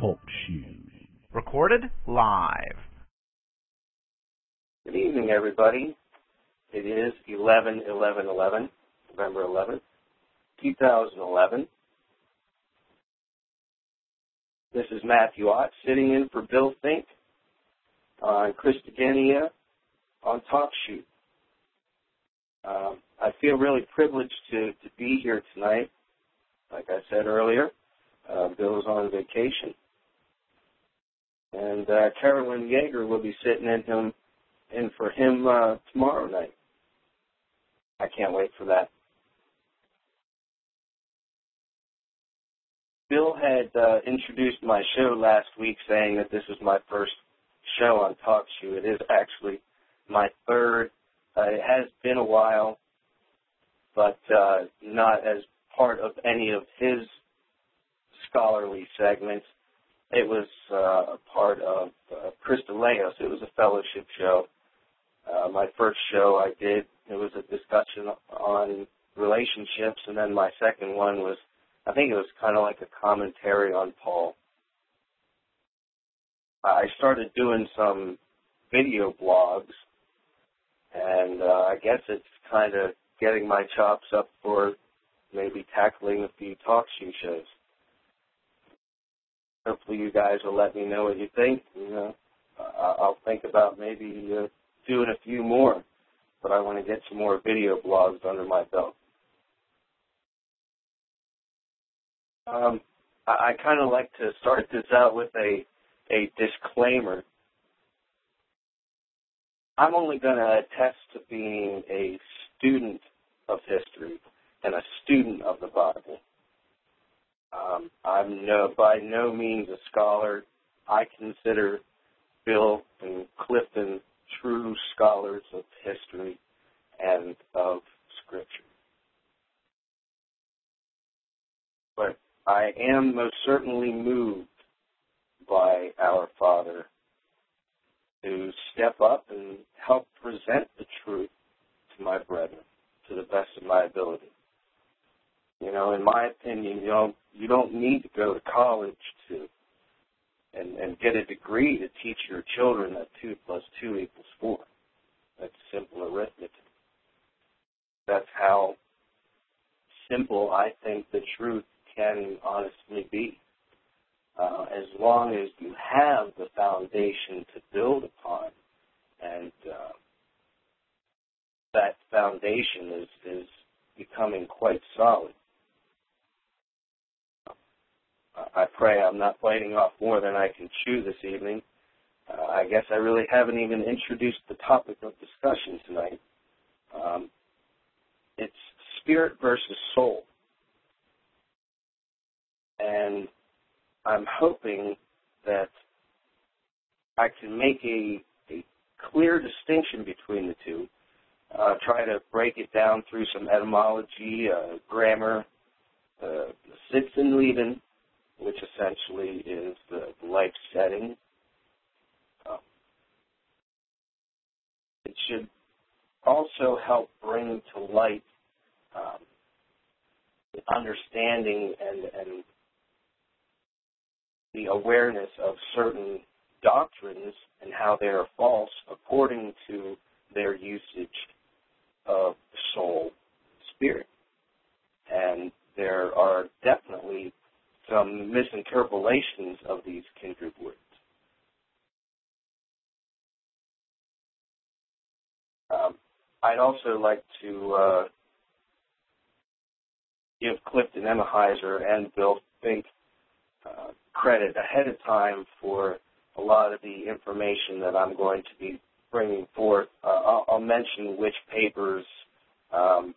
Talk shoes. Recorded live. Good evening, everybody. It is 11 11 11, November 11th, 2011. This is Matthew Ott sitting in for Bill Finck on Christogenea on Talk Shoot. Um, I feel really privileged to, to be here tonight. Like I said earlier, uh, Bill is on vacation. And uh, Carolyn Yeager will be sitting in him in for him uh, tomorrow night. I can't wait for that. Bill had uh, introduced my show last week saying that this is my first show on Talk Show. It is actually my third. Uh, it has been a while, but uh, not as part of any of his scholarly segments. It was uh, a part of uh, Christoleos. It was a fellowship show. Uh, my first show I did, it was a discussion on relationships, and then my second one was, I think it was kind of like a commentary on Paul. I started doing some video blogs, and uh, I guess it's kind of getting my chops up for maybe tackling a few talk show shows. Hopefully, you guys will let me know what you think. You know, I'll think about maybe uh, doing a few more, but I want to get some more video blogs under my belt. Um, I, I kind of like to start this out with a a disclaimer. I'm only going to attest to being a student of history and a student of the Bible. Um, I'm no, by no means a scholar. I consider Bill and Clifton true scholars of history and of Scripture. But I am most certainly moved by our Father to step up and help present the truth to my brethren to the best of my ability. You know, in my opinion, you don't you don't need to go to college to and, and get a degree to teach your children that two plus two equals four. That's simple arithmetic. That's how simple I think the truth can honestly be. Uh, as long as you have the foundation to build upon, and uh, that foundation is, is becoming quite solid. I pray I'm not biting off more than I can chew this evening. Uh, I guess I really haven't even introduced the topic of discussion tonight. Um, it's spirit versus soul. And I'm hoping that I can make a, a clear distinction between the two. Uh, try to break it down through some etymology, uh, grammar, uh, Sitzen which essentially is the life setting. Um, it should also help bring to light um, the understanding and, and the awareness of certain doctrines and how they are false according to their usage of soul, spirit. And there are definitely some misinterpolations of these kindred words. Um, I'd also like to uh, give Clifton Emahiser and Bill Finck uh, credit ahead of time for a lot of the information that I'm going to be bringing forth. Uh, I'll, I'll, mention which papers um,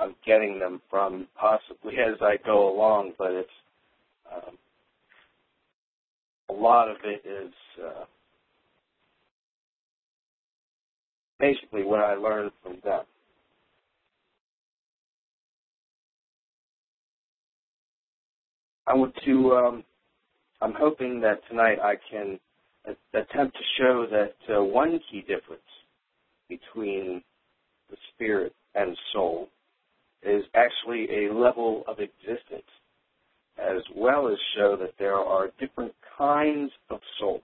I'm getting them from possibly as I go along, but it's um, a lot of it is uh, basically what I learned from them. I want to. Um, I'm hoping that tonight I can attempt to show that uh, one key difference between the spirit and soul is actually a level of existence as well as show that there are different kinds of souls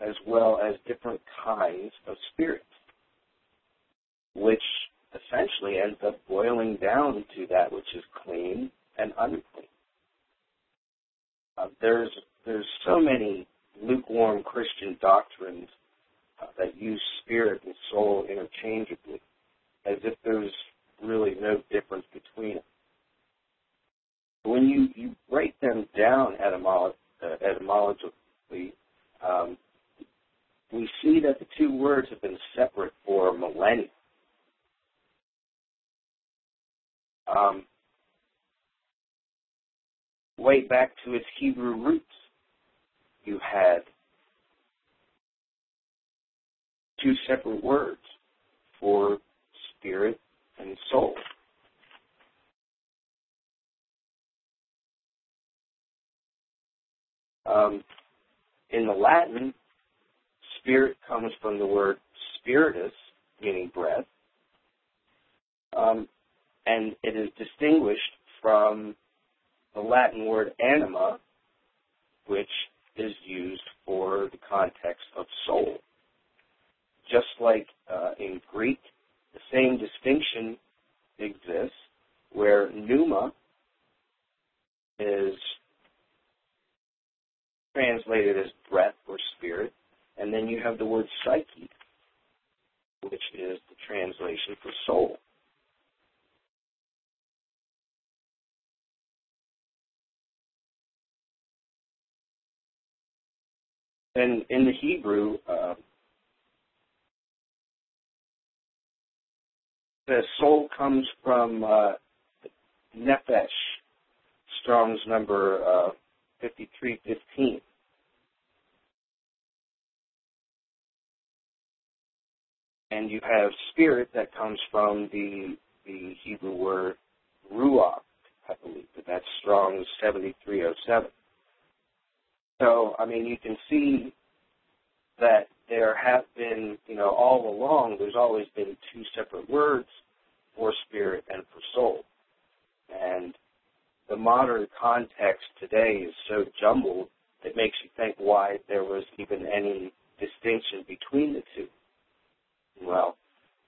as well as different kinds of spirits, which essentially ends up boiling down to that which is clean and unclean. Uh, there's there's so many lukewarm Christian doctrines uh, that use spirit and soul interchangeably, as if there's really no difference between them. When you, you break them down uh, etymologically, um, we see that the two words have been separate for millennia. Um, way back to its Hebrew roots, you had two separate words for spirit and soul. Um, in the Latin, spirit comes from the word spiritus, meaning breath, um, and it is distinguished from the Latin word anima, which is used for the context of soul. Just like uh, in Greek, the same distinction exists where pneuma is translated as breath or spirit, and then you have the word psyche, which is the translation for soul. And in the Hebrew, uh, the soul comes from uh, nefesh, Strong's number uh, 5315. And you have spirit that comes from the the Hebrew word ruach, I believe, but that's Strong's 7307. So, I mean, you can see that there have been, you know, all along, there's always been two separate words for spirit and for soul. And the modern context today is so jumbled, it makes you think why there was even any distinction between the two. Well,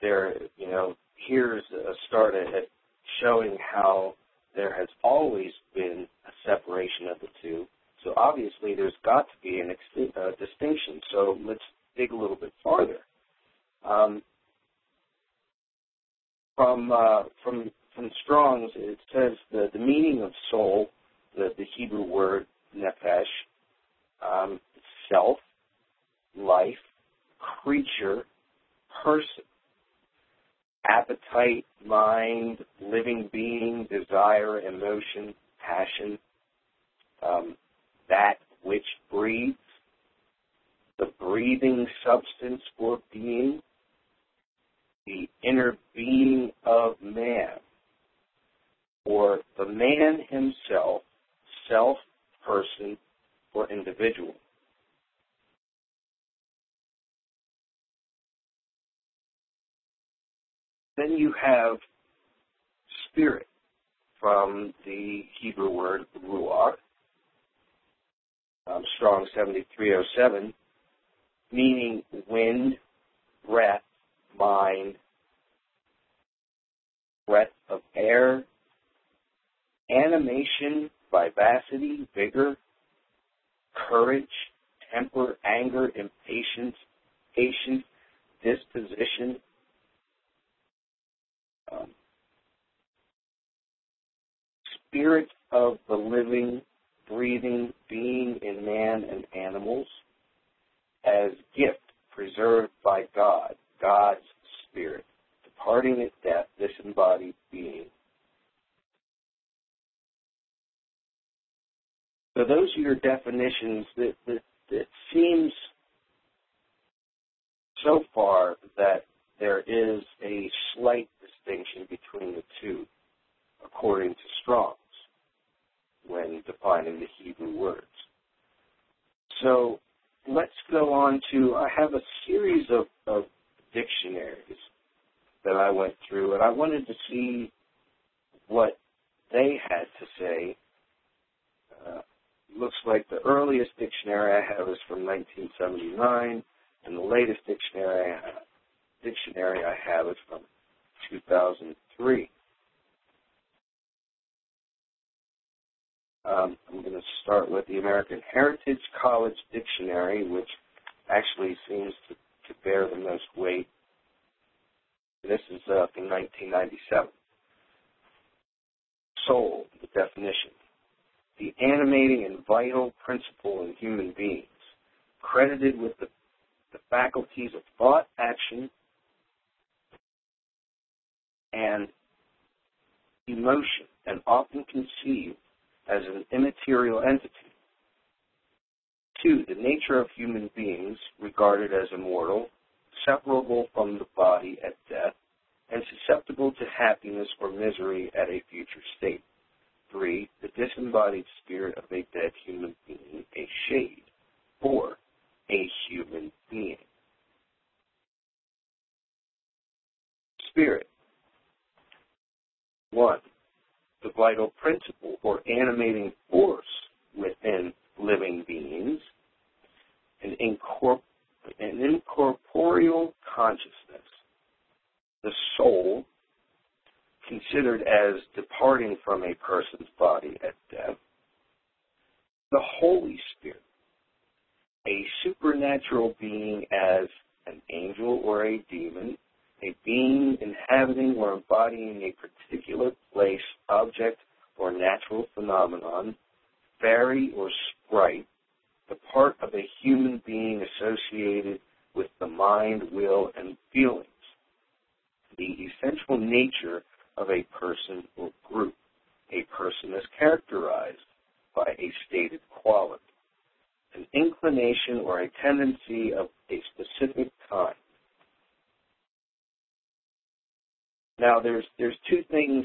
there, you know, here's a start at showing how there has always been a separation of the two. So obviously there's got to be an ex- uh, distinction. So let's dig a little bit farther. Um, from uh, from from Strong's, it says the the meaning of soul, the the Hebrew word nefesh, um, self, life, creature, person, appetite, mind, living being, desire, emotion, passion, um, that which breathes, the breathing substance or being, the inner being dictionary I have is from 1979, and the latest dictionary I have, dictionary I have is from 2003. Um, I'm going to start with the American Heritage College Dictionary, which actually seems to, to bear the most weight. This is uh, from 1997. Soul, the definition. The animating and vital principle in human beings, credited with the, the faculties of thought, action, and emotion, and often conceived as an immaterial entity. Two, the nature of human beings regarded as immortal, separable from the body at death, and susceptible to happiness or misery at a future state. Three, the disembodied spirit of a dead human being, a shade. Four, a human being. Spirit. One, the vital principle or animating force within living beings, an, incorp- an incorporeal consciousness, the soul, considered as departing from a person's body at death, the Holy Spirit, a supernatural being as an angel or a demon, a being inhabiting or embodying a particular place, object, or natural phenomenon, fairy or sprite, the part of a human being associated with the mind, will, and feelings, the essential nature of a person or group. A person is characterized by a stated quality, an inclination or a tendency of a specific kind Now, there's there's two things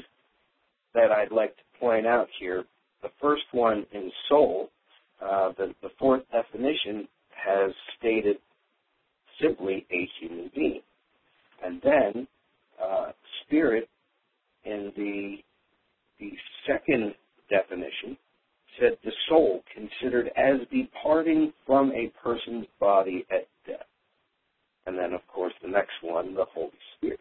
that I'd like to point out here. The first one in soul, uh, the, the fourth definition has stated simply a human being, and then uh, spirit in the the second definition said the soul considered as departing from a person's body at death. And then, of course, the next one, the Holy Spirit.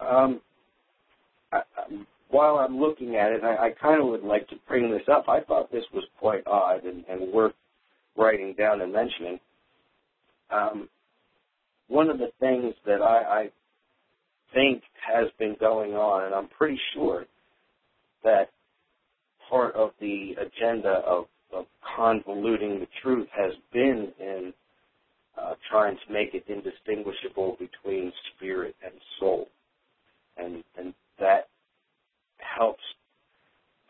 Um, I, I, while I'm looking at it, I, I kind of would like to bring this up. I thought this was quite odd and, and worth writing down and mentioning. Um, one of the things that I, I think has been going on, and I'm pretty sure that part of the agenda of, of convoluting the truth has been in uh, trying to make it indistinguishable between spirit and soul and and that helps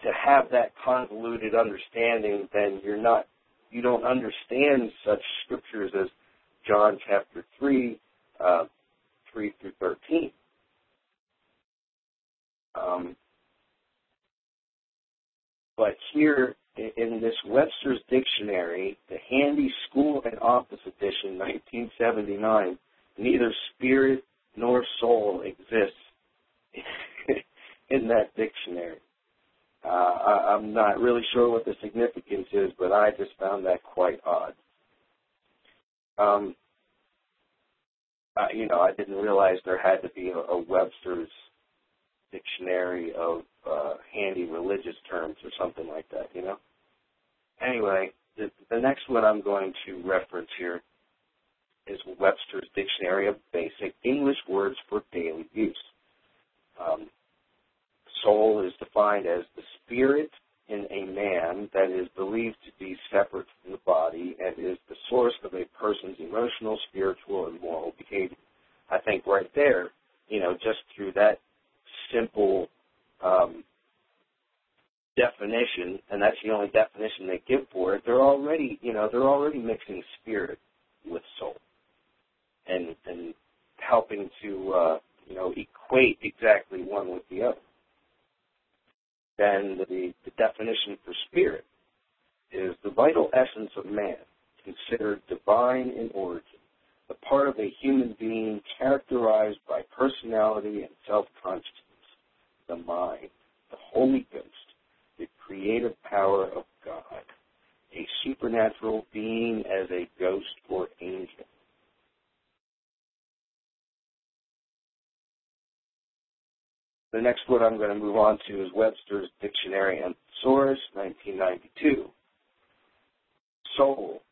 to have that convoluted understanding. Then you're not you don't understand such scriptures as John chapter three, uh, three through thirteen. Um, but here in this Webster's Dictionary, the Handy School and Office Edition, 1979, neither spirit nor soul exists in that dictionary. Uh, I, I'm not really sure what the significance is, but I just found that quite odd. Um, uh, you know, I didn't realize there had to be a, a Webster's dictionary of uh, handy religious terms or something like that, you know? Anyway, the, the next one I'm going to reference here is Webster's Dictionary of Basic English Words for Daily Use. Um, soul is defined as the spirit in a man that is believed to be separate from the body and is the source of a person's emotional, spiritual, and moral behavior. I think right there, you know, just through that simple um, definition, and that's the only definition they give for it, they're already, you know, they're already mixing spirit with soul, and and helping to uh, you know, equate exactly one with the other then the, the definition for spirit is the vital essence of man, considered divine in origin, the part of a human being characterized by personality and self-consciousness, the mind, the Holy Ghost, the creative power of God, a supernatural being as a ghost or angel. The next word I'm going to move on to is Webster's Dictionary and Thesaurus, 1992. Soul,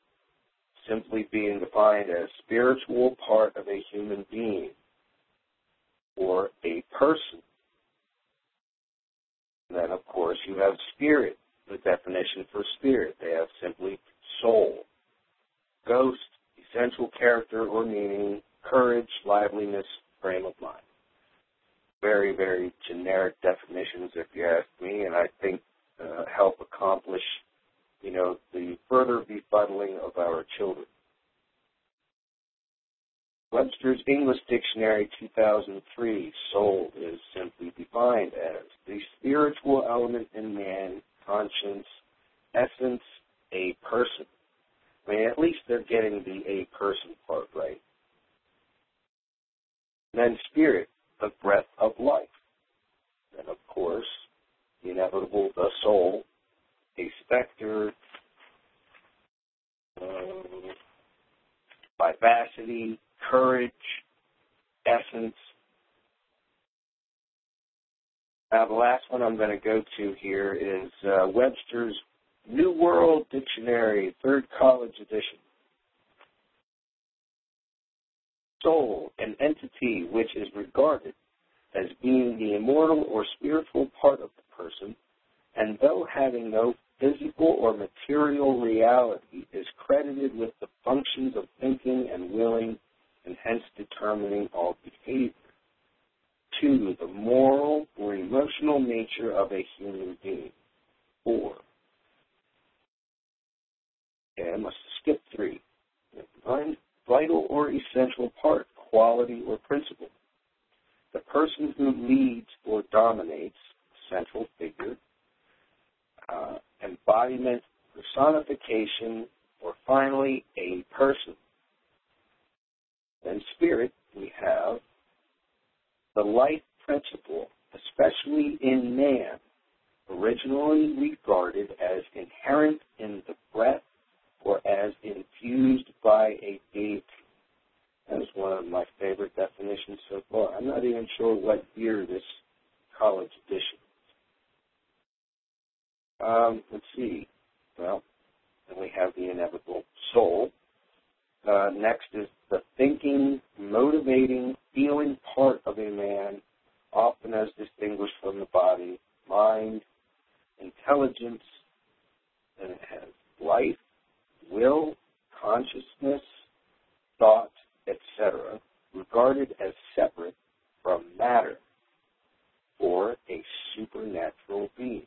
simply being defined as spiritual part of a human being or a person. And then, of course, you have spirit, the definition for spirit. They have simply soul, ghost, essential character or meaning, courage, liveliness, frame of mind very, very generic definitions, if you ask me, and I think uh, help accomplish, you know, the further befuddling of our children. Webster's English Dictionary 2003, soul is simply defined as the spiritual element in man, conscience, essence, a person. I mean, at least they're getting the a person part right. Then spirit, the breath of life. And of course, the inevitable, the soul, a specter, um, vivacity, courage, essence. Now, the last one I'm going to go to here is uh, Webster's New World Dictionary, third college edition. soul, an entity which is regarded as being the immortal or spiritual part of the person, and though having no physical or material reality, is credited with the functions of thinking and willing, and hence determining all behavior. Two, the moral or emotional nature of a human being. Four. Okay, I must skip three. Vital or essential part, quality or principle. The person who leads or dominates, central figure, uh, embodiment, personification, or finally, a person. Then spirit, we have the life principle, especially in man, originally regarded as inherent in the breath or as infused by a deity. Is one of my favorite definitions so far. I'm not even sure what year this college edition is. Um, let's see. Well, then we have the inevitable soul. Uh, next is the thinking, motivating, feeling part of a man, often as distinguished from the body, mind, intelligence, and it has life, will, consciousness, thought, etc., regarded as separate from matter or a supernatural being.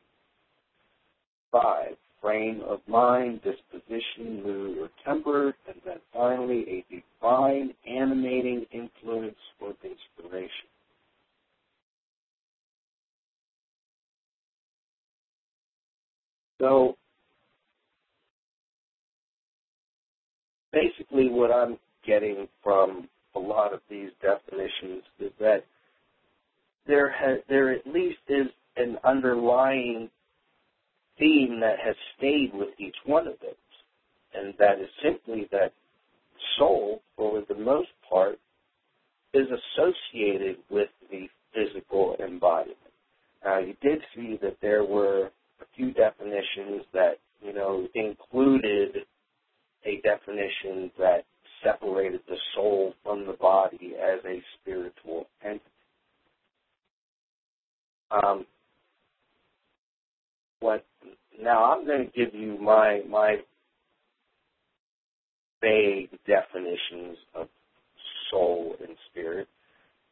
Five, frame of mind, disposition, mood, or temper, and then finally a divine animating influence or inspiration. So basically what I'm getting from a lot of these definitions is that there has, there at least is an underlying theme that has stayed with each one of those, and that is simply that soul, for the most part, is associated with the physical embodiment. Now, you did see that there were a few definitions that you know included a definition that separated the soul from the body as a spiritual entity. Um, what now I'm going to give you my my vague definitions of soul and spirit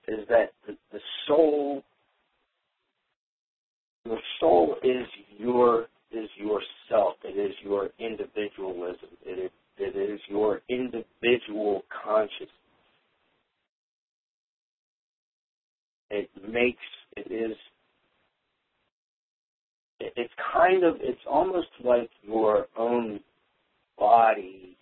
is that the, the soul your soul is your is yourself. It is your individualism. It is it is your individual consciousness. It makes, it is, it's kind of, it's almost like your own body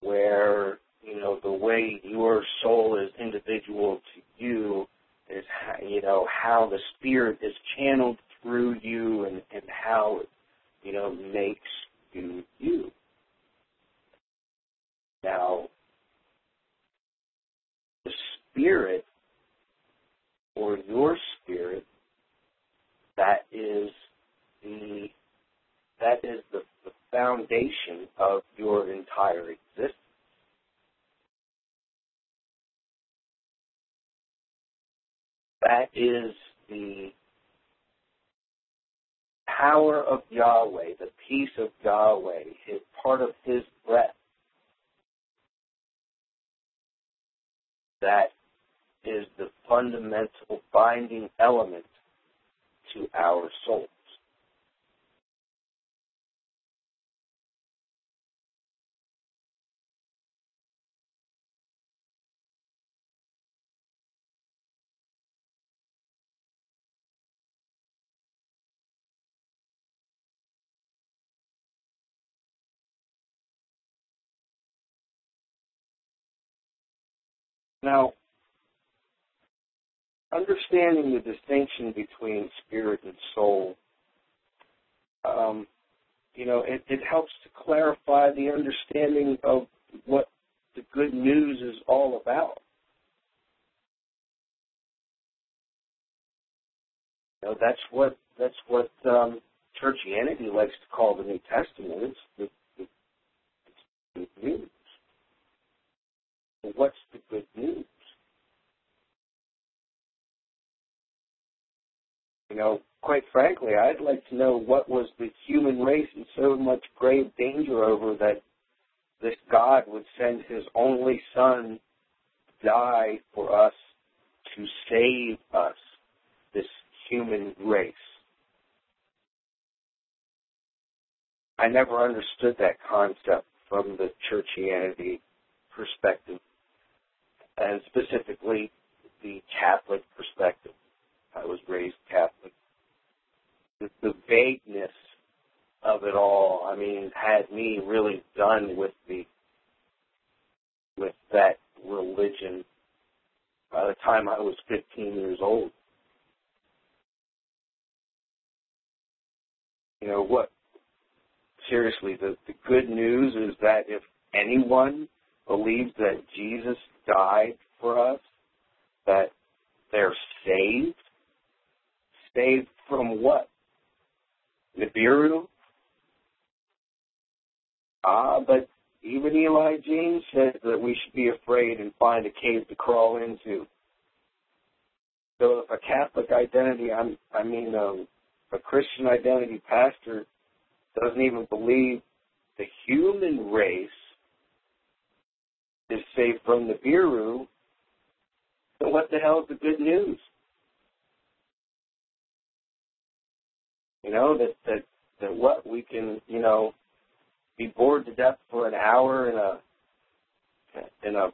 where, you know, the way your soul is individual to you is, how, you know, how the spirit is channeled through you and, and how it, you know, makes you you. Now, the spirit or your spirit that is the that is the, the foundation of your entire existence. That is the power of Yahweh, the peace of Yahweh, his part of his breath That is the fundamental binding element to our souls. Now, understanding the distinction between spirit and soul, um, you know, it, it helps to clarify the understanding of what the good news is all about. You know, that's what that's what um, churchianity likes to call the New Testament. It's the, the. What's the good news? You know, quite frankly, I'd like to know what was the human race in so much grave danger over that this God would send his only son die for us to save us, this human race. I never understood that concept from the churchianity perspective, and specifically the Catholic perspective. I was raised Catholic. The, the vagueness of it all, I mean, had me really done with the with that religion by the time I was 15 years old. You know what? Seriously, the, the good news is that if anyone believes that Jesus died for us, that they're saved, saved from what? Nibiru? Ah, but even Eli James says that we should be afraid and find a cave to crawl into. So if a Catholic identity, I'm, I mean a, a Christian identity pastor doesn't even believe the human race is saved from the Nibiru, then what the hell is the good news? You know, that, that, that what we can, you know, be bored to death for an hour in a, in a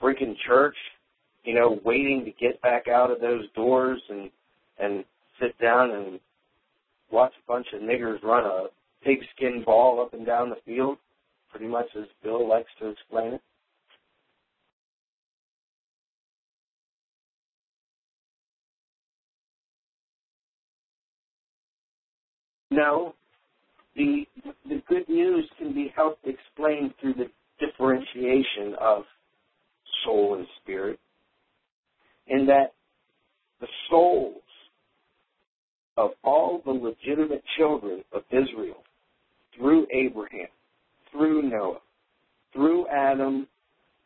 freaking church, you know, waiting to get back out of those doors and, and sit down and watch a bunch of niggers run a pigskin ball up and down the field, pretty much as Bill likes to explain it. No, the the good news can be helped explained through the differentiation of soul and spirit, in that the souls of all the legitimate children of Israel through Abraham, through Noah, through Adam,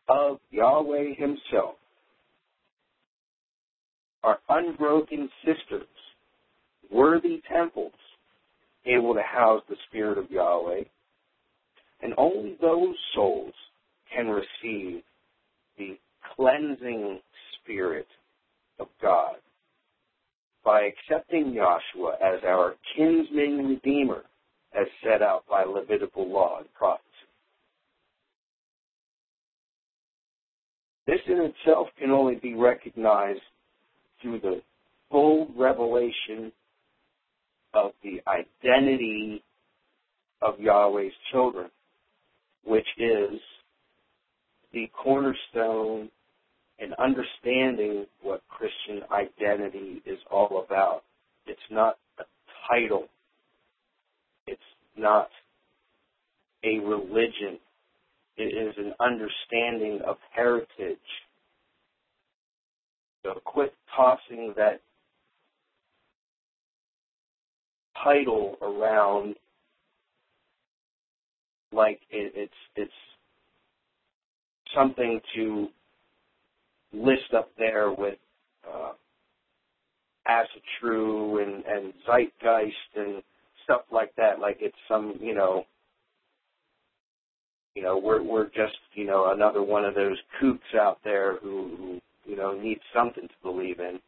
of Yahweh Himself, are unbroken sisters, worthy temples able to house the Spirit of Yahweh. And only those souls can receive the cleansing Spirit of God by accepting Yahshua as our kinsman redeemer as set out by Levitical law and prophecy. This in itself can only be recognized through the full revelation of the identity of Yahweh's children, which is the cornerstone in understanding what Christian identity is all about. It's not a title. It's not a religion. It is an understanding of heritage So quit tossing that title around like it, it's it's something to list up there with uh, Asatru and, and Zeitgeist and stuff like that. Like it's some, you know, you know, we're we're just, you know, another one of those kooks out there who, who you know, need something to believe in.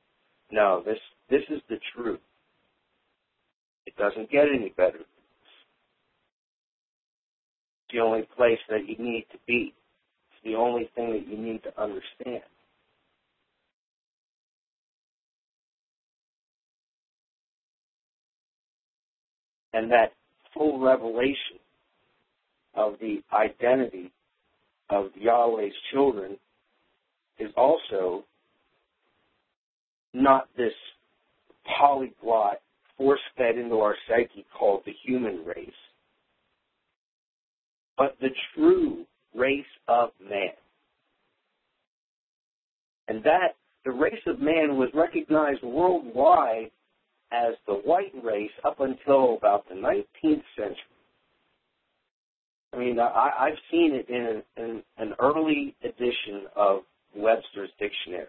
No, this this is the truth. It doesn't get any better. It's the only place that you need to be. It's the only thing that you need to understand. And that full revelation of the identity of Yahweh's children is also not this polyglot force fed into our psyche called the human race, but the true race of man. And that the race of man was recognized worldwide as the white race up until about the 19th century. I mean, I, I've seen it in, in an early edition of Webster's Dictionary.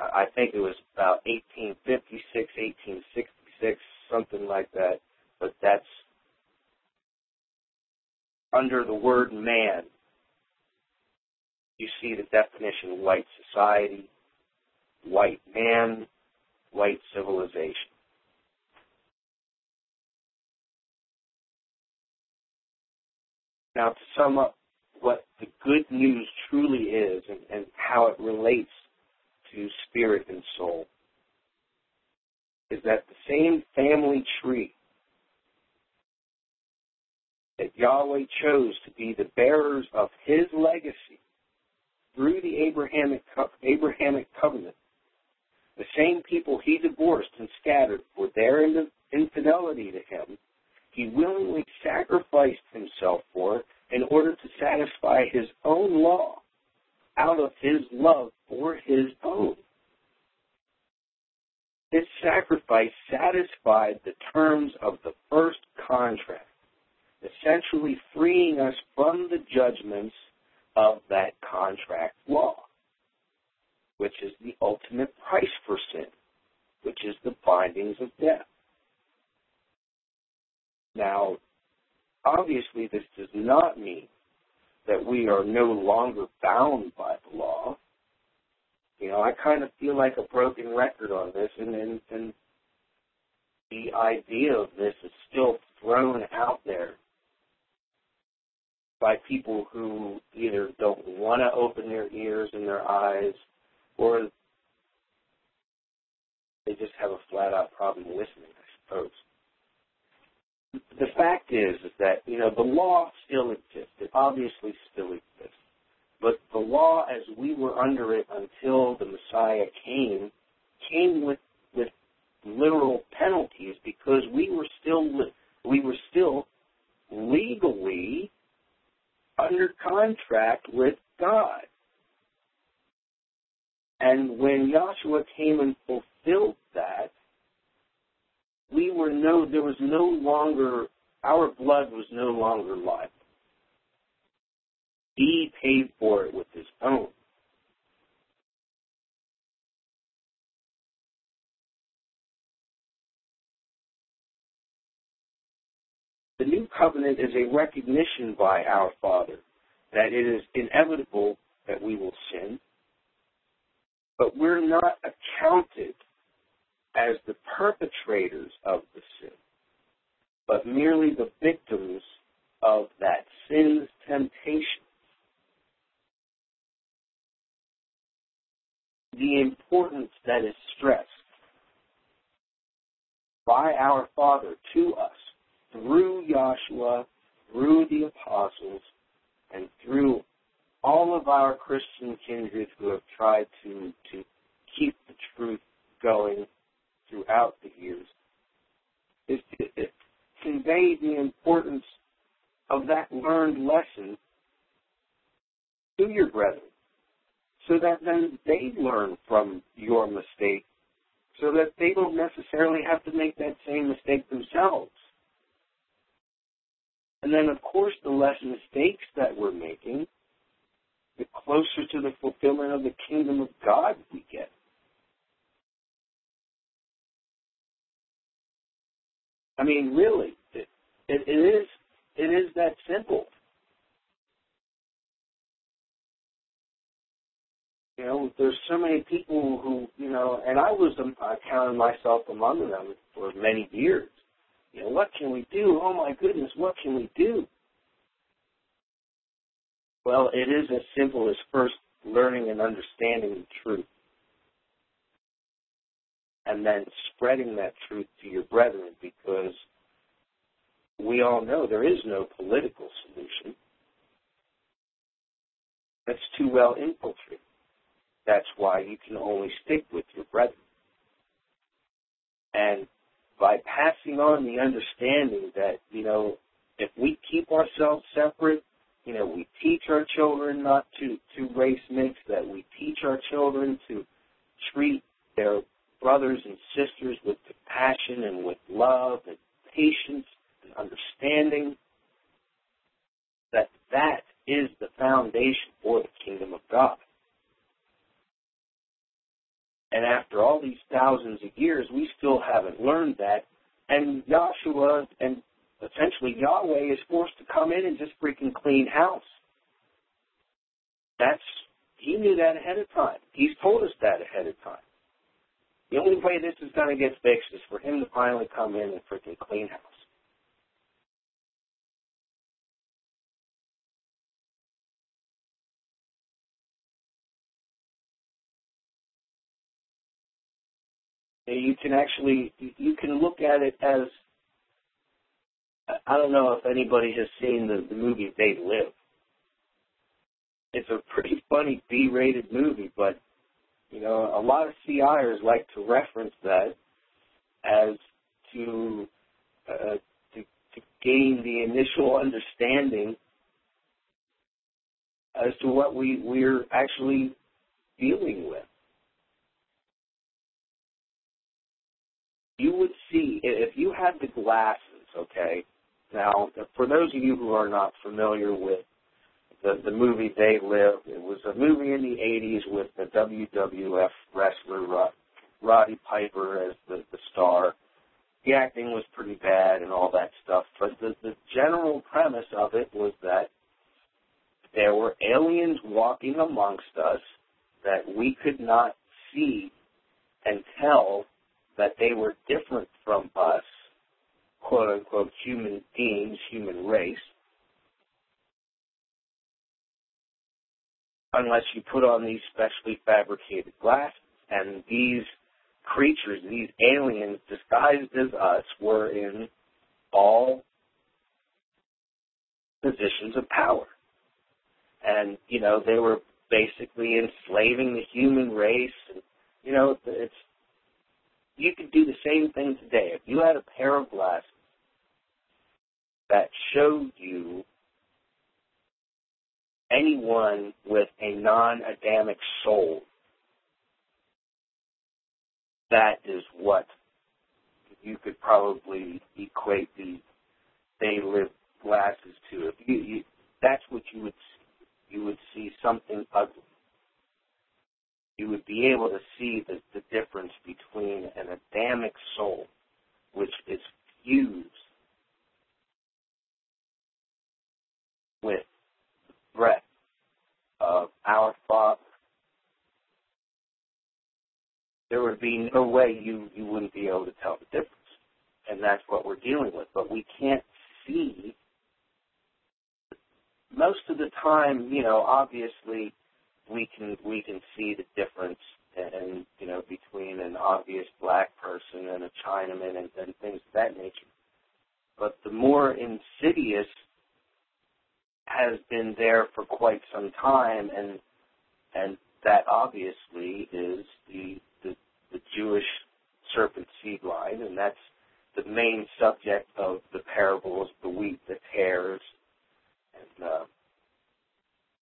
I think it was about 1856, 1866, something like that. But that's under the word man. You see the definition white society, white man, white civilization. Now, to sum up what the good news truly is and, and how it relates to spirit and soul, is that the same family tree that Yahweh chose to be the bearers of his legacy through the Abrahamic, Abrahamic covenant the same people he divorced and scattered for their infidelity to him, he willingly sacrificed himself for in order to satisfy his own law out of his love for his own. His sacrifice satisfied the terms of the first contract, essentially freeing us from the judgments of that contract law which is the ultimate price for sin, which is the bindings of death. Now, obviously, this does not mean that we are no longer bound by the law. You know, I kind of feel like a broken record on this, and, and, and the idea of this is still thrown out there by people who either don't want to open their ears and their eyes or they just have a flat out problem listening, I suppose. The fact is, is that, you know, the law still exists. It obviously still exists. But the law as we were under it until the Messiah came, came with, with literal penalties because we were still, we were still legally under contract with God. And when Yahshua came and fulfilled that, we were no, there was no longer, our blood was no longer liable. He paid for it with his own. The new covenant is a recognition by our Father that it is inevitable that we will sin, but we're not accounted as the perpetrators of the sin, but merely the victims of that sin's temptation. The importance that is stressed by our Father to us through Yahshua, through the apostles, and through all of our Christian kindred who have tried to, to keep the truth going throughout the years is to convey the importance of that learned lesson to your brethren so that then they learn from your mistake so that they don't necessarily have to make that same mistake themselves. And then, of course, the less mistakes that we're making, the closer to the fulfillment of the kingdom of God we get. I mean, really, it, it, it is it is that simple. You know, there's so many people who, you know, and I was, um, I counted myself among them for many years. You know, what can we do? Oh my goodness, what can we do? Well, it is as simple as first learning and understanding the truth. And then spreading that truth to your brethren because we all know there is no political solution. That's too well infiltrated. That's why you can only stick with your brethren. And by passing on the understanding that, you know, if we keep ourselves separate, you know, we teach our children not to, to race mix, that we teach our children to treat their brothers and sisters with compassion and with love and patience and understanding, that that is the foundation for the kingdom of God. And after all these thousands of years, we still haven't learned that. And Yahshua and essentially Yahweh is forced to come in and just freaking clean house. That's he knew that ahead of time. He's told us that ahead of time. The only way this is going to get fixed is for him to finally come in and freaking clean house. you can actually you can look at it as I don't know if anybody has seen the, the movie They Live. It's a pretty funny B-rated movie, but you know a lot of CIers like to reference that as to uh, to, to gain the initial understanding as to what we we're actually dealing with. you would see if you had the glasses, okay. Now, for those of you who are not familiar with the the movie They Live, it was a movie in the '80s with the WWF wrestler Roddy Piper as the the star. The acting was pretty bad and all that stuff, but the the general premise of it was that there were aliens walking amongst us that we could not see and tell that they were different from us, quote unquote, human beings, human race, unless you put on these specially fabricated glasses. And these creatures, these aliens disguised as us, were in all positions of power. And, you know, they were basically enslaving the human race. And, you know, it's you could do the same thing today. If you had a pair of glasses that showed you anyone with a non-Adamic soul, that is what you could probably equate the they live glasses to. If you, you that's what you would see. You would see something ugly you would be able to see the, the difference between an Adamic soul, which is fused with the breath of our Father. There would be no way you, you wouldn't be able to tell the difference. And that's what we're dealing with. But we can't see most of the time, you know, obviously we can we can see the difference and you know between an obvious black person and a Chinaman and, and things of that nature. But the more insidious has been there for quite some time, and and that obviously is the the, the Jewish serpent seed line, and that's the main subject of the parables, the wheat, the tares, and uh,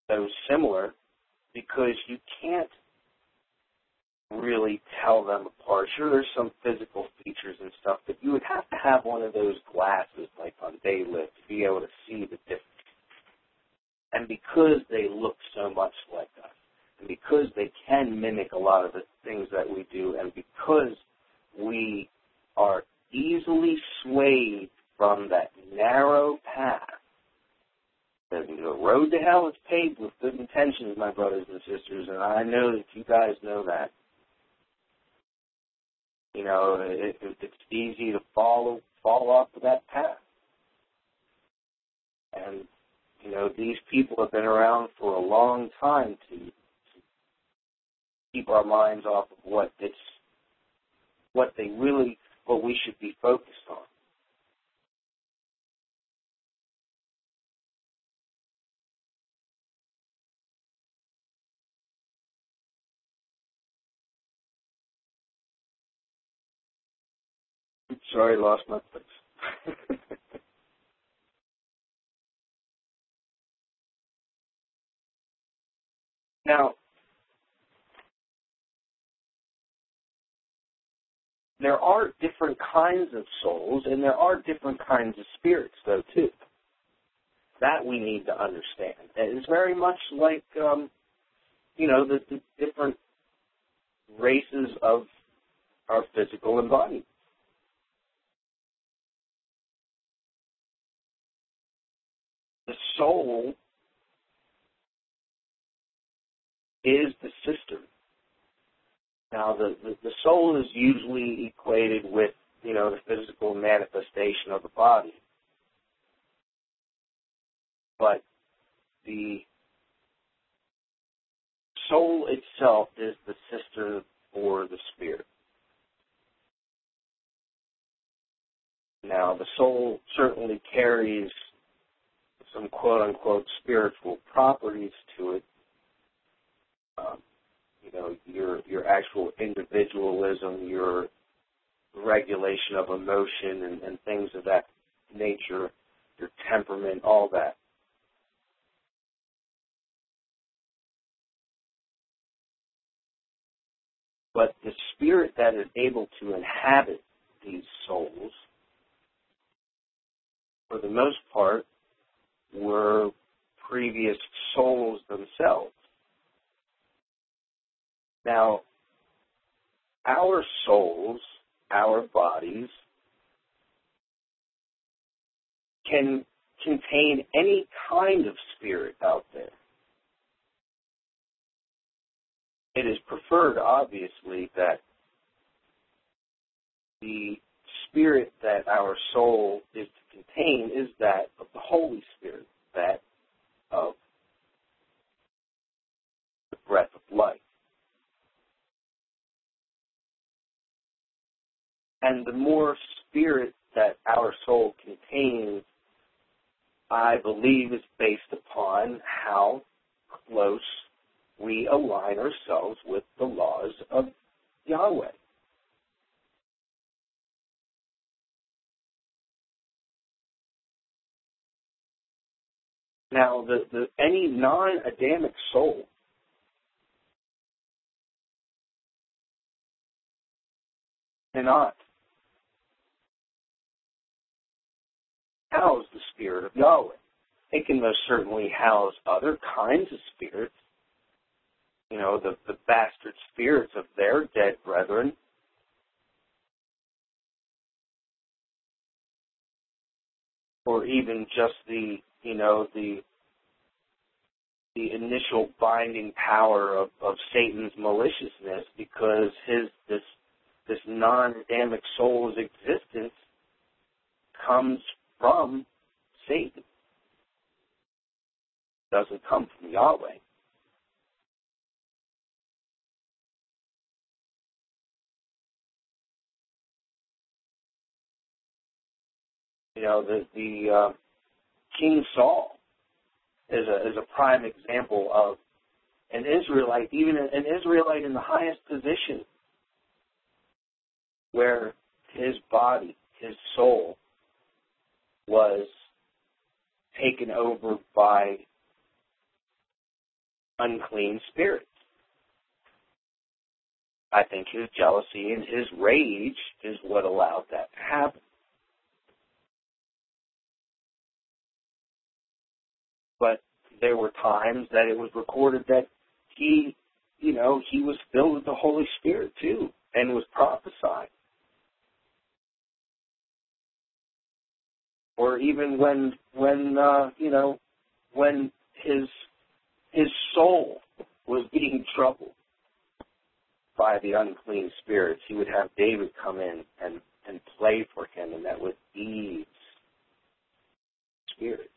those similar because you can't really tell them apart. Sure, there's some physical features and stuff, but you would have to have one of those glasses, like on They Live, to be able to see the difference. And because they look so much like us, and because they can mimic a lot of the things that we do, and because we are easily swayed from that narrow path, the, road to hell is paved with good intentions, my brothers and sisters, and I know that you guys know that. You know, it, it, it's easy to follow fall off of that path. And you know, these people have been around for a long time to, to keep our minds off of what it's what they really what we should be focused on. Sorry, lost my place. now, there are different kinds of souls and there are different kinds of spirits, though, too. That we need to understand. It's very much like, um, you know, the, the different races of our physical embodiment. the soul is the sister. Now, the, the, the soul is usually equated with, you know, the physical manifestation of the body. But the soul itself is the sister for the spirit. Now, the soul certainly carries some quote unquote spiritual properties to it. Um, you know, your your actual individualism, your regulation of emotion and, and things of that nature, your temperament, all that. But the spirit that is able to inhabit these souls, for the most part, were previous souls themselves. Now, our souls, our bodies, can contain any kind of spirit out there. It is preferred, obviously, that the spirit that our soul is to contain is that of the Holy Spirit, that of the breath of life. And the more spirit that our soul contains, I believe is based upon how close we align ourselves with the laws of Yahweh. Now, the, the, any non-Adamic soul cannot house the Spirit of Yahweh. It can most certainly house other kinds of spirits, you know, the, the bastard spirits of their dead brethren. Or even just the you know, the the initial binding power of, of Satan's maliciousness because his this this non-Adamic soul's existence comes from Satan. It doesn't come from Yahweh. You know, the the uh, King Saul is a, is a prime example of an Israelite, even an Israelite in the highest position, where his body, his soul, was taken over by unclean spirits. I think his jealousy and his rage is what allowed that to happen. But there were times that it was recorded that he, you know, he was filled with the Holy Spirit too and was prophesying. Or even when, when, uh, you know, when his, his soul was being troubled by the unclean spirits, he would have David come in and, and play for him, and that would ease spirits.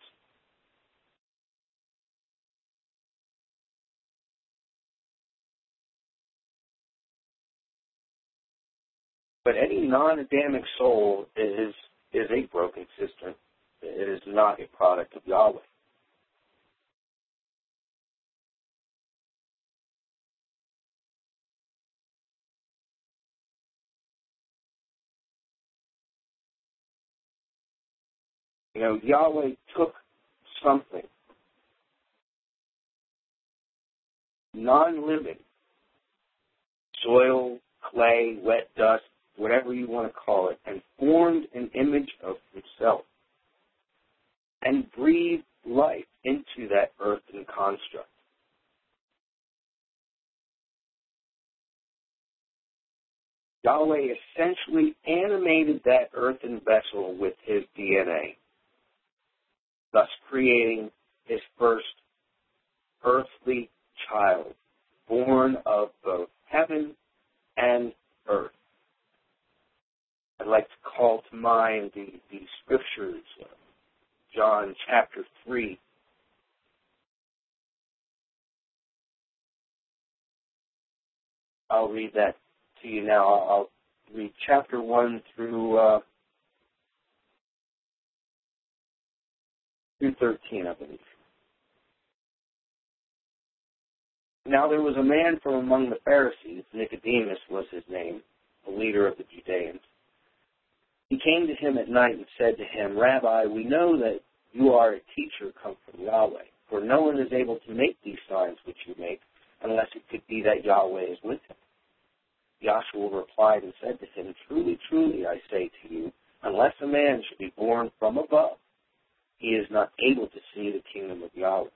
But any non-Adamic soul is is a broken cistern. It is not a product of Yahweh. You know, Yahweh took something non-living, soil, clay, wet dust, whatever you want to call it, and formed an image of himself and breathed life into that earthen construct. Yahweh essentially animated that earthen vessel with his DNA, thus creating his first earthly child, born of both heaven and earth. I'd like to call to mind the, the scriptures, uh, John chapter 3. I'll read that to you now. I'll read chapter 1 through, uh, through 13, I believe. Now there was a man from among the Pharisees, Nicodemus was his name, a leader of the Judeans. He came to him at night and said to him, Rabbi, we know that you are a teacher come from Yahweh, for no one is able to make these signs which you make unless it could be that Yahweh is with him. Yahshua replied and said to him, Truly, truly, I say to you, unless a man should be born from above, he is not able to see the kingdom of Yahweh.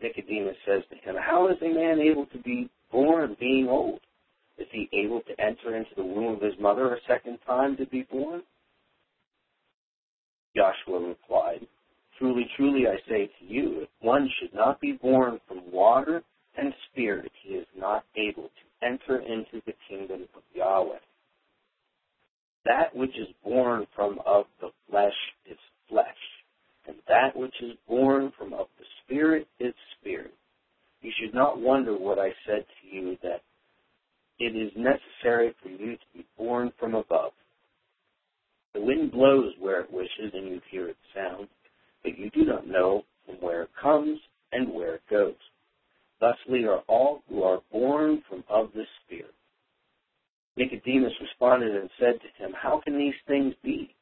Nicodemus says to him, How is a man able to be born being old? Is he able to enter into the womb of his mother a second time to be born? Yahshua replied, Truly, truly, I say to you, if one should not be born from water and spirit, he is not able to enter into the kingdom of Yahweh. That which is born from of the flesh is flesh, and that which is born from of the spirit is spirit. You should not wonder what I said to you that it is necessary for you to be born from above. The wind blows where it wishes, and you hear its sound, but you do not know from where it comes and where it goes. Thusly are all who are born from of the Spirit. Nicodemus responded and said to him, How can these things be?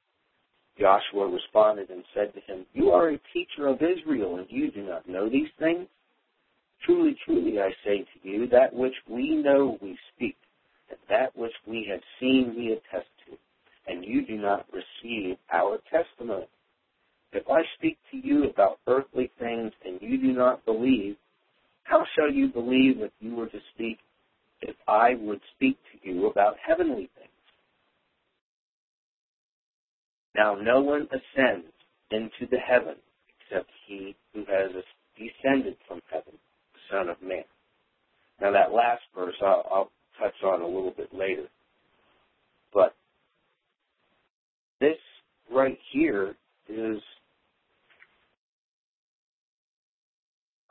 Yahshua responded and said to him, You are a teacher of Israel, and you do not know these things? Truly, truly, I say to you, that which we know we speak, and that which we have seen we attest to, and you do not receive our testimony. If I speak to you about earthly things and you do not believe, how shall you believe if you were to speak, if I would speak to you about heavenly things? Now no one ascends into the heaven except he who has descended from heaven, Son of Man. Now that last verse I'll, I'll touch on a little bit later. But this right here is,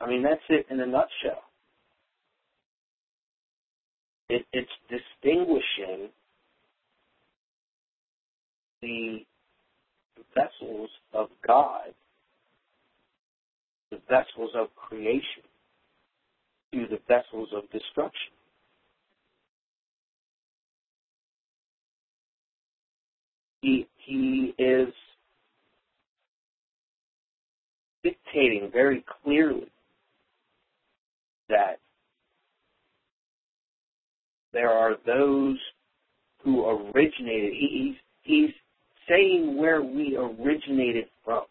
I mean, that's it in a nutshell. It, it's distinguishing the vessels of God, the vessels of creation, to the vessels of destruction. He, he is dictating very clearly that there are those who originated. He, he's, he's saying where we originated from.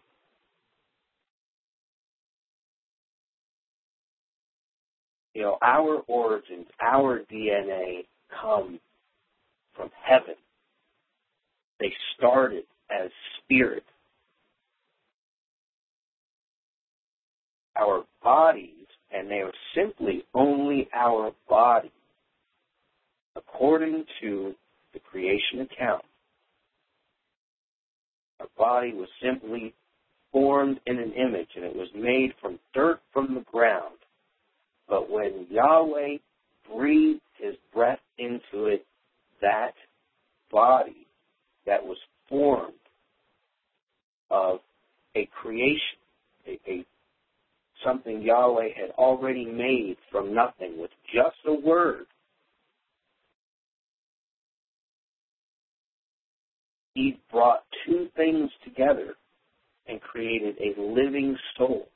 You know, our origins, our DNA come from heaven. They started as spirit. Our bodies, and they are simply only our body, according to the creation account. Our body was simply formed in an image, and it was made from dirt from the ground. But when Yahweh breathed his breath into it, that body that was formed of a creation, a, a something Yahweh had already made from nothing with just a word. He brought two things together and created a living soul.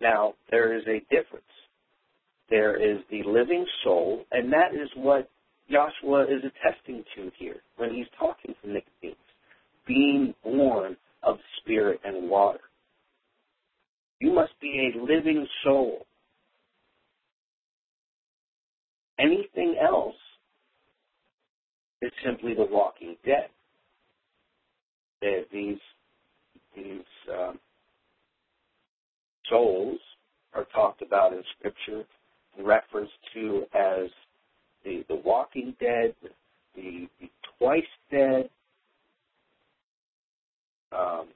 Now, there is a difference. There is the living soul, and that is what Yahshua is attesting to here when he's talking to Nicodemus, being born of spirit and water. You must be a living soul. Anything else is simply the walking dead. These these um, souls are talked about in Scripture reference to as the, the walking dead, the, the twice dead, um,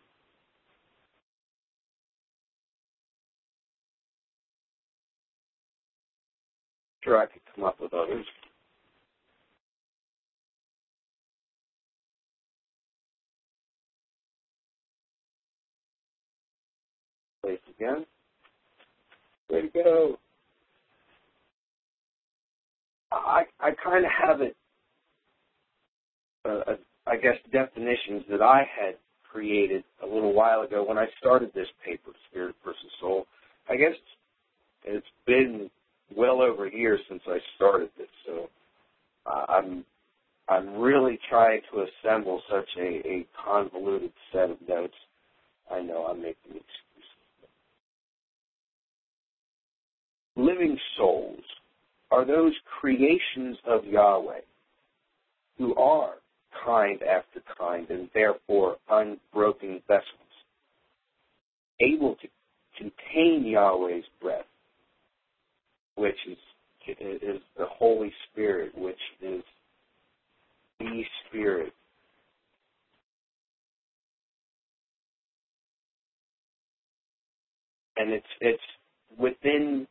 sure I could come up with others. Place again. Way to go. I I kind of have it. Uh, I guess definitions that I had created a little while ago when I started this paper, Spirit versus Soul. I guess it's been well over a year since I started this, so uh, I'm I'm really trying to assemble such a, a convoluted set of notes. I know I'm making Living souls are those creations of Yahweh who are kind after kind and therefore unbroken vessels, able to contain Yahweh's breath, which is is the Holy Spirit, which is the Spirit. And it's it's within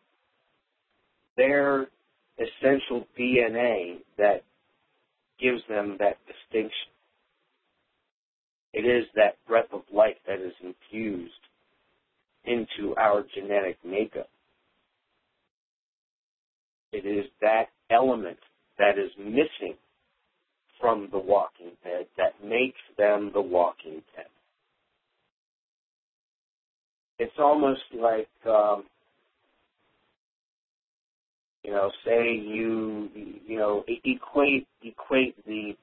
their essential DNA that gives them that distinction. It is that breath of life that is infused into our genetic makeup. It is that element that is missing from the walking dead that makes them the walking dead. It's almost like um, you know, say you you know equate equate the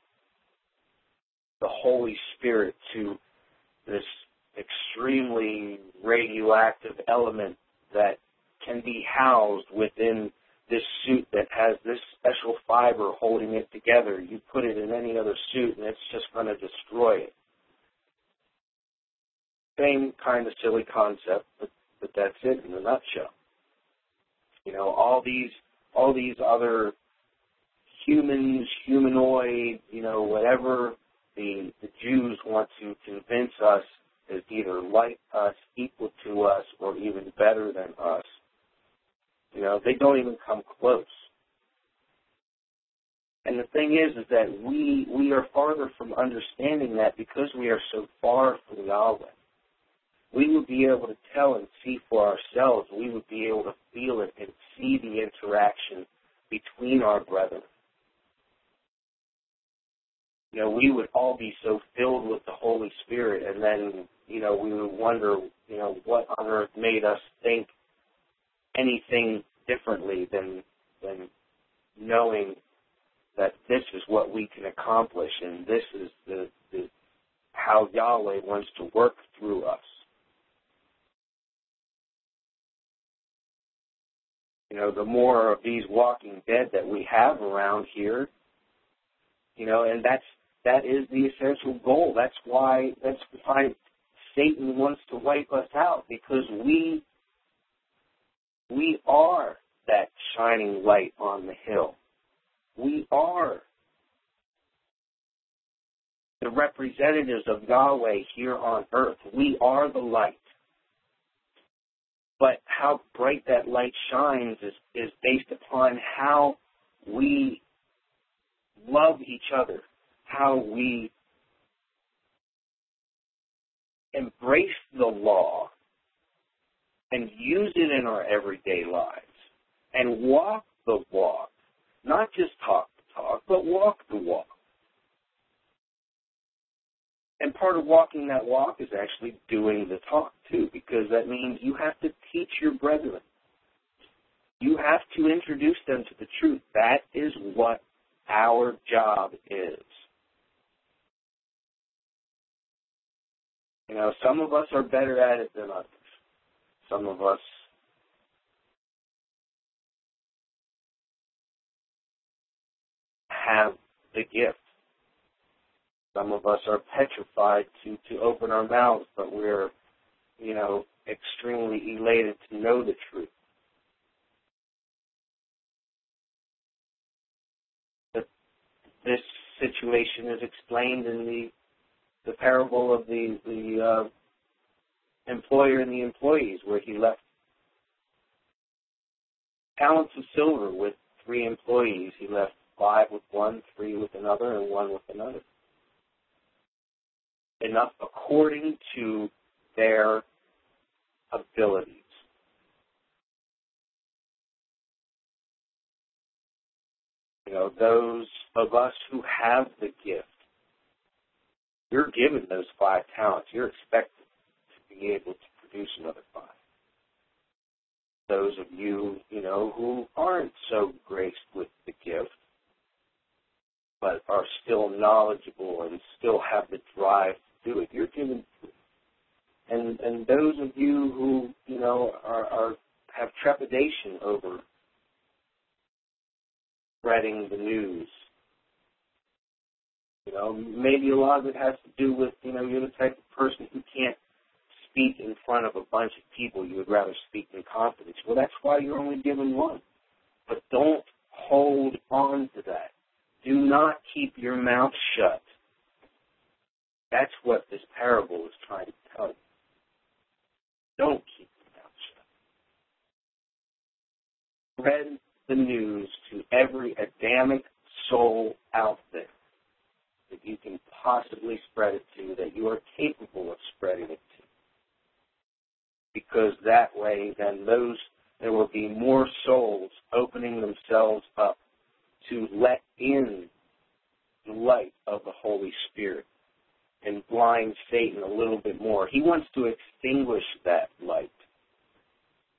the Holy Spirit to this extremely radioactive element that can be housed within this suit that has this special fiber holding it together. You put it in any other suit and it's just going to destroy it. Same kind of silly concept, but, but that's it in a nutshell. You know, all these all these other humans, humanoid, you know, whatever the, the Jews want to convince us is either like us, equal to us, or even better than us. You know, they don't even come close. And the thing is, is that we we are farther from understanding that because we are so far from Yahweh we would be able to tell and see for ourselves. We would be able to feel it and see the interaction between our brethren. you know, we would all be so filled with the Holy Spirit, and then, you know, we would wonder, you know, what on earth made us think anything differently than than knowing that this is what we can accomplish, and this is the, the how Yahweh wants to work through us. You know, the more of these walking dead that we have around here, you know, and that's that is the essential goal. That's why that's why Satan wants to wipe us out because we we are that shining light on the hill. We are the representatives of Yahweh here on earth. We are the light. But how bright that light shines is, is based upon how we love each other, how we embrace the law and use it in our everyday lives and walk the walk, not just talk the talk, but walk the walk. And part of walking that walk is actually doing the talk too, because that means you have to teach your brethren. You have to introduce them to the truth. That is what our job is. You know, some of us are better at it than others. Some of us have the gift. Some of us are petrified to, to open our mouths, but we're, you know, extremely elated to know the truth. But this situation is explained in the the parable of the the uh, employer and the employees, where he left talents of silver with three employees. He left five with one, three with another, and one with another. Enough according to their abilities. You know, those of us who have the gift, you're given those five talents. You're expected to be able to produce another five. Those of you, you know, who aren't so graced with the gift, but are still knowledgeable and still have the drive do it, you're given and and those of you who you know are, are have trepidation over spreading the news. You know, maybe a lot of it has to do with you know you're the type of person who can't speak in front of a bunch of people. You would rather speak in confidence. Well, that's why you're only given one. But don't hold on to that. Do not keep your mouth shut. That's what this parable is trying to tell you. Don't keep your mouth shut. Spread the news to every Adamic soul out there that you can possibly spread it to, that you are capable of spreading it to. Because that way, then those, there will be more souls opening themselves up to let in the light of the Holy Spirit and blind Satan a little bit more. He wants to extinguish that light.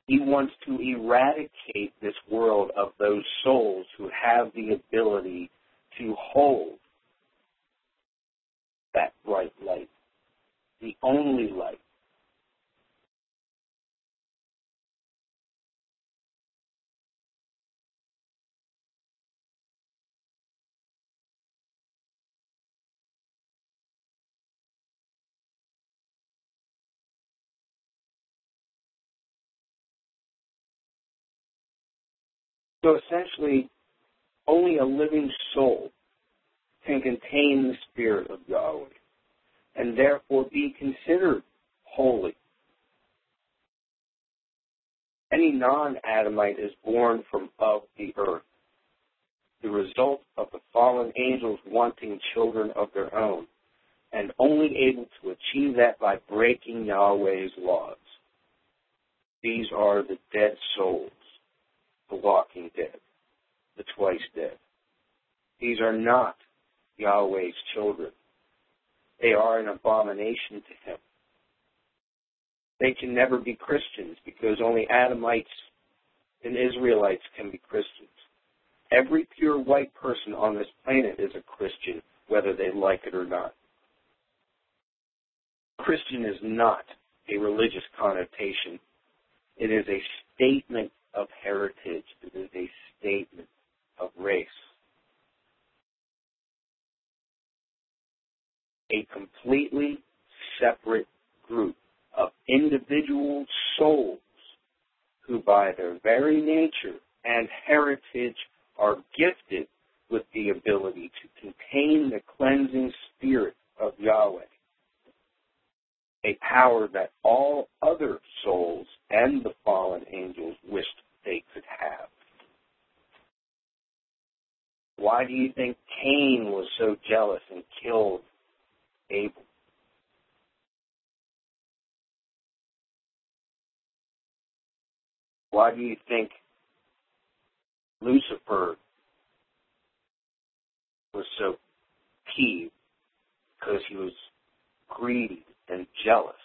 He wants to eradicate this world of those souls who have the ability to hold that bright light, the only light. So essentially, only a living soul can contain the Spirit of Yahweh and therefore be considered holy. Any non Adamite is born from of the earth, the result of the fallen angels wanting children of their own, and only able to achieve that by breaking Yahweh's laws. These are the dead souls the walking dead, the twice dead. These are not Yahweh's children. They are an abomination to him. They can never be Christians because only Adamites and Israelites can be Christians. Every pure white person on this planet is a Christian, whether they like it or not. Christian is not a religious connotation. It is a statement of heritage. It is a statement of race. A completely separate group of individual souls who by their very nature and heritage are gifted with the ability to contain the cleansing spirit of Yahweh a power that all other souls and the fallen angels wished they could have. Why do you think Cain was so jealous and killed Abel? Why do you think Lucifer was so peeved? Because he was greedy jealous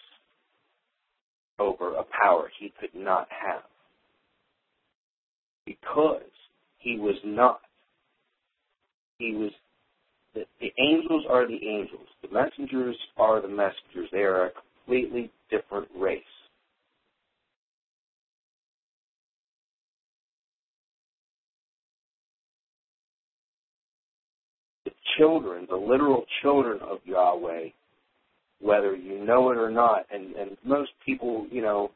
over a power he could not have. Because he was not. He was the, the angels are the angels. The messengers are the messengers. They are a completely different race. The children, the literal children of Yahweh, whether you know it or not. And, and most people, you know,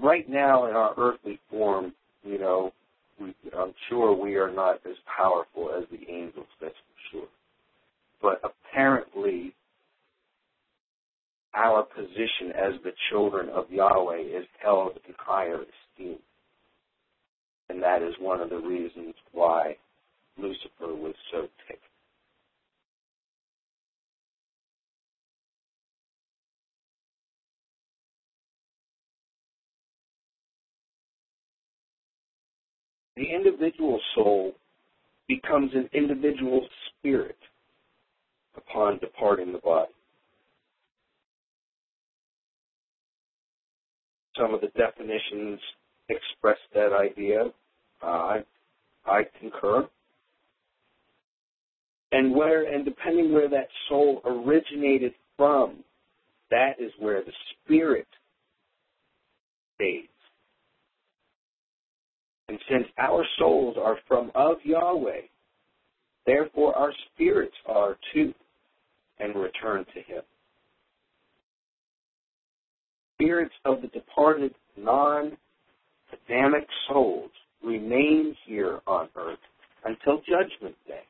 right now in our earthly form, you know, we, I'm sure we are not as powerful as the angels, that's for sure. But apparently, our position as the children of Yahweh is held in higher esteem. And that is one of the reasons why Lucifer was so ticked. The individual soul becomes an individual spirit upon departing the body. Some of the definitions express that idea. Uh, I, I concur. And where and depending where that soul originated from, that is where the spirit stays. And since our souls are from of Yahweh, therefore our spirits are too, and return to Him. Spirits of the departed non Adamic souls remain here on earth until Judgment Day.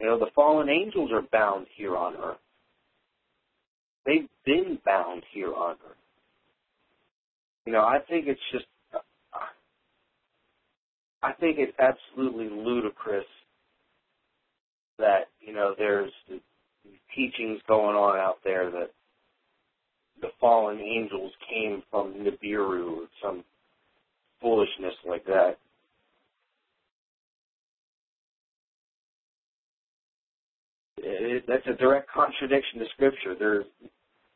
You know, the fallen angels are bound here on earth. They've been bound here on earth. You know, I think it's just, I think it's absolutely ludicrous that, you know, there's teachings going on out there that the fallen angels came from Nibiru or some foolishness like that. It, that's a direct contradiction to Scripture. There's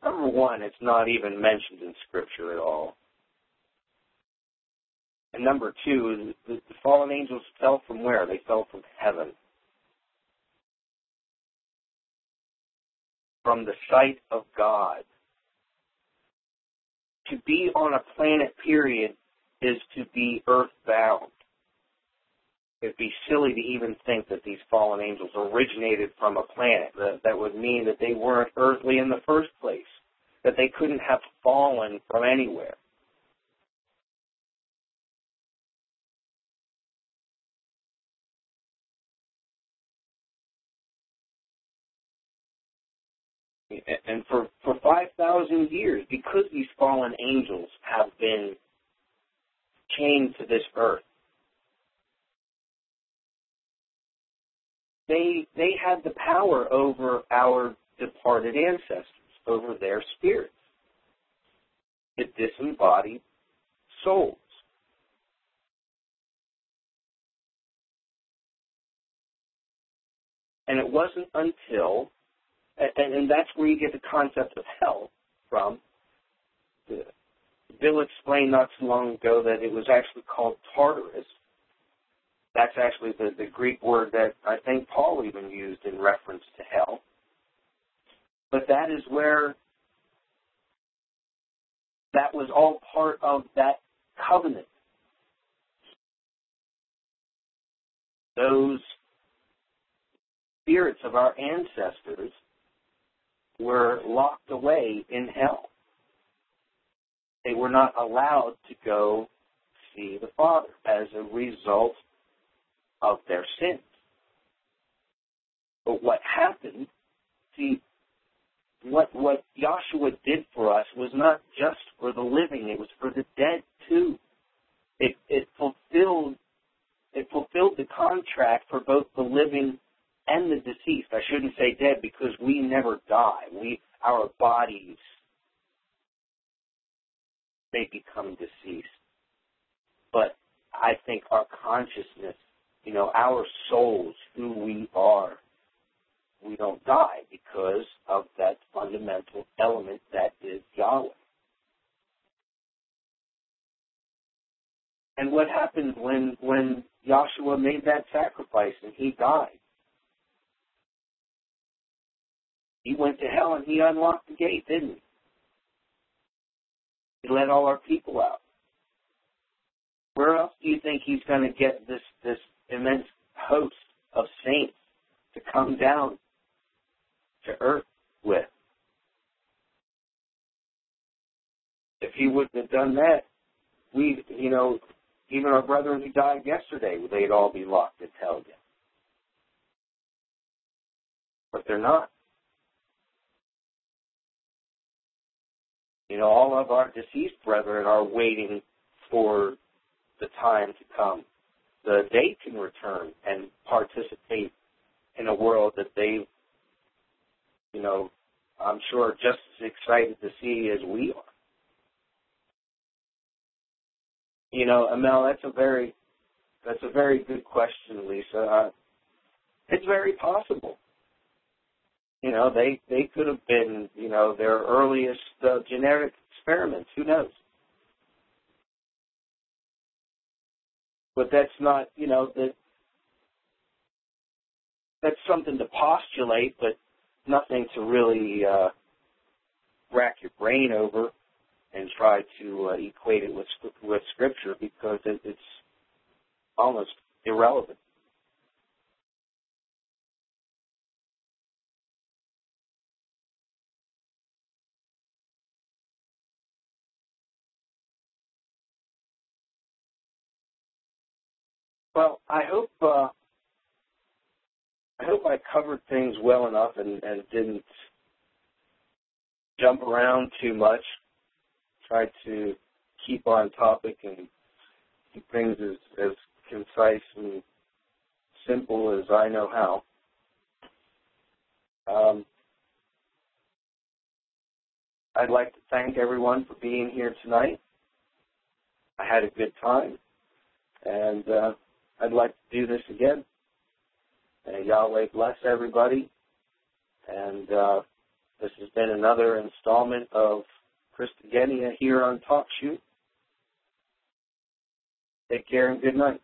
Number one, it's not even mentioned in Scripture at all. And number two, the, the fallen angels fell from where? They fell from heaven. From the sight of God. To be on a planet, period, is to be earthbound. It'd be silly to even think that these fallen angels originated from a planet. That, that would mean that they weren't earthly in the first place, that they couldn't have fallen from anywhere. And for, for 5,000 years, because these fallen angels have been chained to this earth, they they had the power over our departed ancestors, over their spirits, the disembodied souls. And it wasn't until, and, and that's where you get the concept of hell from. Bill explained not so long ago that it was actually called Tartarus that's actually the, the Greek word that I think Paul even used in reference to hell. But that is where that was all part of that covenant. Those spirits of our ancestors were locked away in hell. They were not allowed to go see the Father as a result of their sins. But what happened, see, what what Yahshua did for us was not just for the living, it was for the dead too. It it fulfilled it fulfilled the contract for both the living and the deceased. I shouldn't say dead because we never die. We our bodies may become deceased. But I think our consciousness, you know, our souls, who we are, we don't die because of that fundamental element that is Yahweh. And what happened when when Yahshua made that sacrifice and he died? He went to hell and he unlocked the gate, didn't he? He let all our people out. Where else do you think he's going to get this this immense host of saints to come down to earth with. If he wouldn't have done that, we, you know, even our brethren who died yesterday, they'd all be locked in hell again. But they're not. You know, all of our deceased brethren are waiting for the time to come. The they can return and participate in a world that they you know, I'm sure just as excited to see as we are. You know, Amel, that's a very that's a very good question, Lisa. Uh, it's very possible. You know, they they could have been, you know, their earliest uh, genetic experiments. Who knows? But that's not, you know, that that's something to postulate, but nothing to really uh, rack your brain over and try to uh, equate it with with scripture because it, it's almost irrelevant. Well, I hope uh, I hope I covered things well enough and, and didn't jump around too much. Tried to keep on topic and keep things as, as concise and simple as I know how. Um, I'd like to thank everyone for being here tonight. I had a good time, and uh, I'd like to do this again. And Yahweh bless everybody. And uh, this has been another installment of Christogenea here on TalkShoe. Take care and good night.